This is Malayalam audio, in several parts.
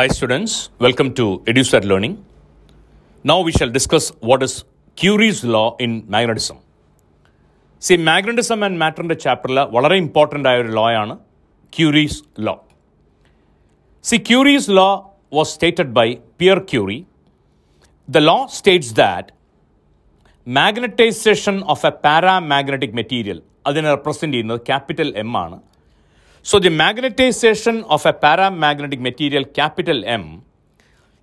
Hi, students. Welcome to EduStat Learning. Now we shall discuss what is Curie's law in magnetism. See magnetism and മാറ്ററിന്റെ ചാപ്റ്ററിൽ വളരെ ഇമ്പോർട്ടന്റ് ആയ ഒരു ലോ ആണ് Curie's law see Curie's law was stated by Pierre Curie the law states that magnetization of a paramagnetic material അതിനെ റെപ്രസെന്റ് ചെയ്യുന്നത് ക്യാപിറ്റൽ എം ആണ് So the magnetization of a paramagnetic material capital M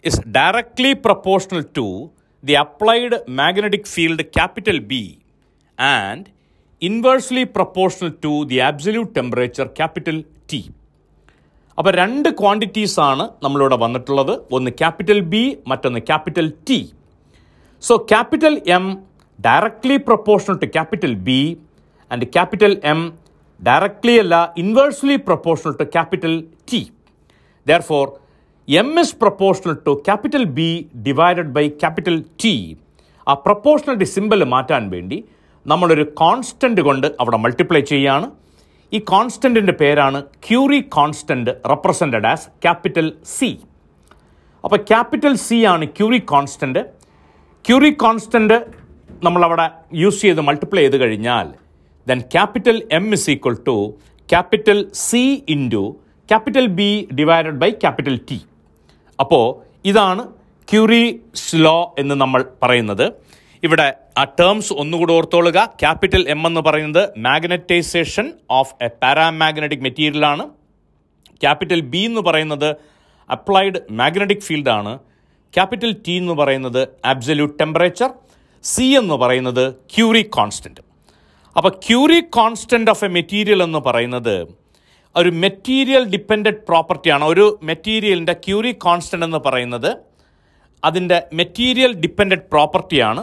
is directly proportional to the applied magnetic field capital B and inversely proportional to the absolute temperature capital T. അപ്പോൾ രണ്ട് ക്വാണ്ടിറ്റീസ് ആണ് നമ്മളിവിടെ വന്നിട്ടുള്ളത് ഒന്ന് ക്യാപിറ്റൽ ബി മറ്റൊന്ന് capital T so capital M directly proportional to capital B and capital M directly അല്ല inversely proportional to capital T therefore M is proportional to capital B divided by capital T ആ പ്രൊപ്പോർഷണലിറ്റി സിമ്പിൾ മാറ്റാൻ വേണ്ടി നമ്മളൊരു കോൺസ്റ്റന്റ് കൊണ്ട് അവിടെ മൾട്ടിപ്ലൈ ചെയ്യുകയാണ്. ഈ കോൺസ്റ്റന്റിന്റെ പേരാണ് Curie constant represented as capital C അപ്പോൾ ക്യാപിറ്റൽ സി ആണ് ക്യൂറി കോൺസ്റ്റന്റ് ക്യൂറി കോൺസ്റ്റന്റ് നമ്മളവിടെ യൂസ് ചെയ്ത് മൾട്ടിപ്ലൈ ചെയ്ത് കഴിഞ്ഞാൽ then capital M is equal to capital C into capital B divided by capital T അപ്പോൾ ഇതാണ് ക്യൂറീസ് ലോ എന്ന് നമ്മൾ പറയുന്നത്. ഇവിടെ ആ ടേംസ് ഒന്നുകൂടെ ഓർത്തോളുക. ക്യാപിറ്റൽ എം എന്ന് പറയുന്നത് മാഗ്നറ്റൈസേഷൻ ഓഫ് എ പാരാമാഗ്നറ്റിക് മെറ്റീരിയലാണ് ക്യാപിറ്റൽ ബി എന്ന് പറയുന്നത് അപ്ലൈഡ് മാഗ്നറ്റിക് ഫീൽഡാണ് ക്യാപിറ്റൽ ടി എന്ന് പറയുന്നത് ആബ്സല്യൂട്ട് ടെമ്പറേച്ചർ സി എന്ന് പറയുന്നത് ക്യൂറി കോൺസ്റ്റന്റ് അപ്പോൾ Curie constant of a material എന്ന് പറയുന്നത് ഒരു മെറ്റീരിയൽ ഡിപ്പെൻഡ് പ്രോപ്പർട്ടിയാണ്. ഒരു മെറ്റീരിയലിന്റെ ക്യൂറി കോൺസ്റ്റന്റ് എന്ന് പറയുന്നത് അതിന്റെ മെറ്റീരിയൽ ഡിപ്പെൻഡ് പ്രോപ്പർട്ടിയാണ്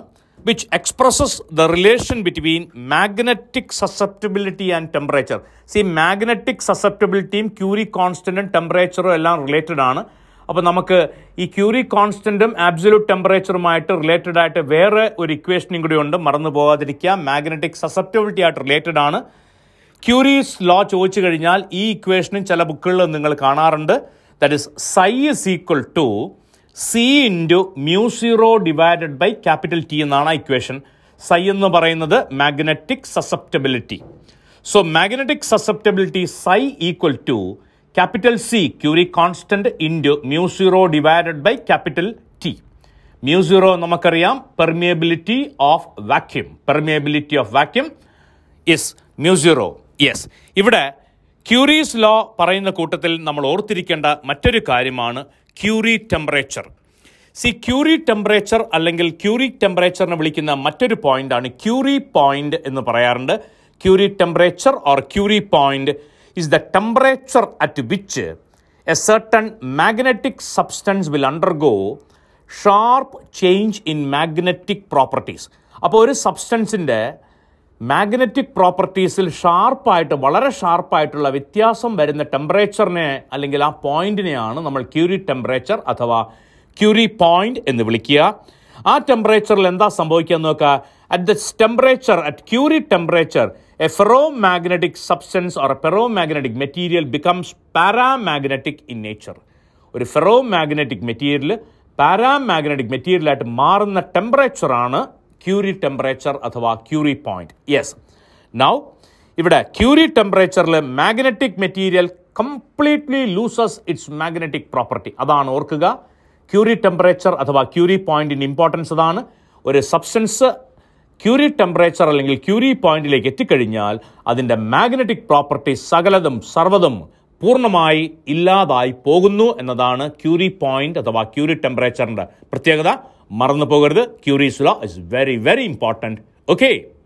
which expresses the relation between magnetic susceptibility and temperature C magnetic സസെപ്റ്റബിലിറ്റിയും Curie കോൺസ്റ്റന്റും ടെമ്പറേച്ചറും എല്ലാം റിലേറ്റഡ് ആണ്. അപ്പോൾ നമുക്ക് ഈ ക്യൂറി കോൺസ്റ്റന്റും ആബ്സൊല്യൂട്ട് ടെമ്പറേച്ചറുമായിട്ട് റിലേറ്റഡ് ആയിട്ട് വേറെ ഒരു ഇക്വേഷനും കൂടി ഉണ്ട്. മറന്നു പോകാതിരിക്കുക. മാഗ്നറ്റിക് സസെപ്റ്റബിലിറ്റി ആയിട്ട് റിലേറ്റഡ് ആണ്. ക്യൂരീസ് ലോ ചോദിച്ചു കഴിഞ്ഞാൽ ഈ ഇക്വേഷനും ചില ബുക്കുകളിൽ നിങ്ങൾ കാണാറുണ്ട്. That is psi is equal to C into mu zero divided by capital T എന്നാണ് ആ ഇക്വേഷൻ സൈ എന്ന് പറയുന്നത് magnetic susceptibility so magnetic susceptibility psi equal to capital C Curie constant into mu zero divided by capital T mu zero നമുക്കറിയാം permeability of vacuum permeability of vacuum is mu zero yes ഇവിടെ ക്യൂറീസ് ലോ പറയുന്ന കൂട്ടത്തിൽ നമ്മൾ ഓർത്തിരിക്കേണ്ട മറ്റൊരു കാര്യമാണ് Curie temperature C Curie temperature അല്ലെങ്കിൽ ക്യൂറി ടെമ്പറേച്ചറിനെ വിളിക്കുന്ന മറ്റൊരു പോയിന്റാണ് ക്യൂറി പോയിന്റ് എന്ന് പറയാറുണ്ട്. Curie temperature or Curie point is the temperature at which a certain magnetic substance will undergo sharp change in magnetic properties അപ്പോൾ ഒരു സബ്സ്റ്റൻസിന്റെ മാഗ്നറ്റിക് പ്രോപ്പർട്ടീസിൽ ഷാർപ്പായിട്ട് വളരെ ഷാർപ്പായിട്ടുള്ള വ്യത്യാസം വരുന്ന ടെമ്പറേച്ചറിനെ അല്ലെങ്കിൽ ആ പോയിന്റിനെയാണ് നമ്മൾ ക്യൂരി ടെമ്പറേച്ചർ അഥവാ ക്യൂരി പോയിന്റ് എന്ന് വിളിക്കുക. ആ ടെമ്പറേച്ചറിൽ എന്താ സംഭവിക്കുക നോക്കുക. At the temperature at Curie temperature a ferromagnetic substance or a ferromagnetic material becomes paramagnetic in nature ഒരു ഫെറോമാഗ്നറ്റിക് മെറ്റീരിയൽ പാരാമാഗ്നറ്റിക് മെറ്റീരിയലായിട്ട് മാറുന്ന ടെമ്പറേച്ചറാണ് ക്യൂരി ടെമ്പറേച്ചർ അഥവാ ക്യൂരി പോയിന്റ് യെസ് നൗ ഇവിടെ ക്യൂരി ടെമ്പറേച്ചറിൽ magnetic material completely loses its magnetic property അതാണ് ഓർക്കുക. ക്യൂരി ടെമ്പറേച്ചർ അഥവാ ക്യൂരി പോയിന്റിന്റെ ഇമ്പോർട്ടൻസ് അതാണ് ഒരു സബ്സ്റ്റൻസ് ക്യൂരി ടെമ്പറേച്ചർ അല്ലെങ്കിൽ ക്യൂരി പോയിന്റിലേക്ക് എത്തിക്കഴിഞ്ഞാൽ അതിന്റെ മാഗ്നറ്റിക് പ്രോപ്പർട്ടി സകലതും സർവതും പൂർണമായി ഇല്ലാതായി പോകുന്നു എന്നതാണ് ക്യൂരി പോയിന്റ് അഥവാ ക്യൂരി ടെമ്പറേച്ചറിന്റെ പ്രത്യേകത. മറന്നു പോകരുത്. Curie's law is very very important okay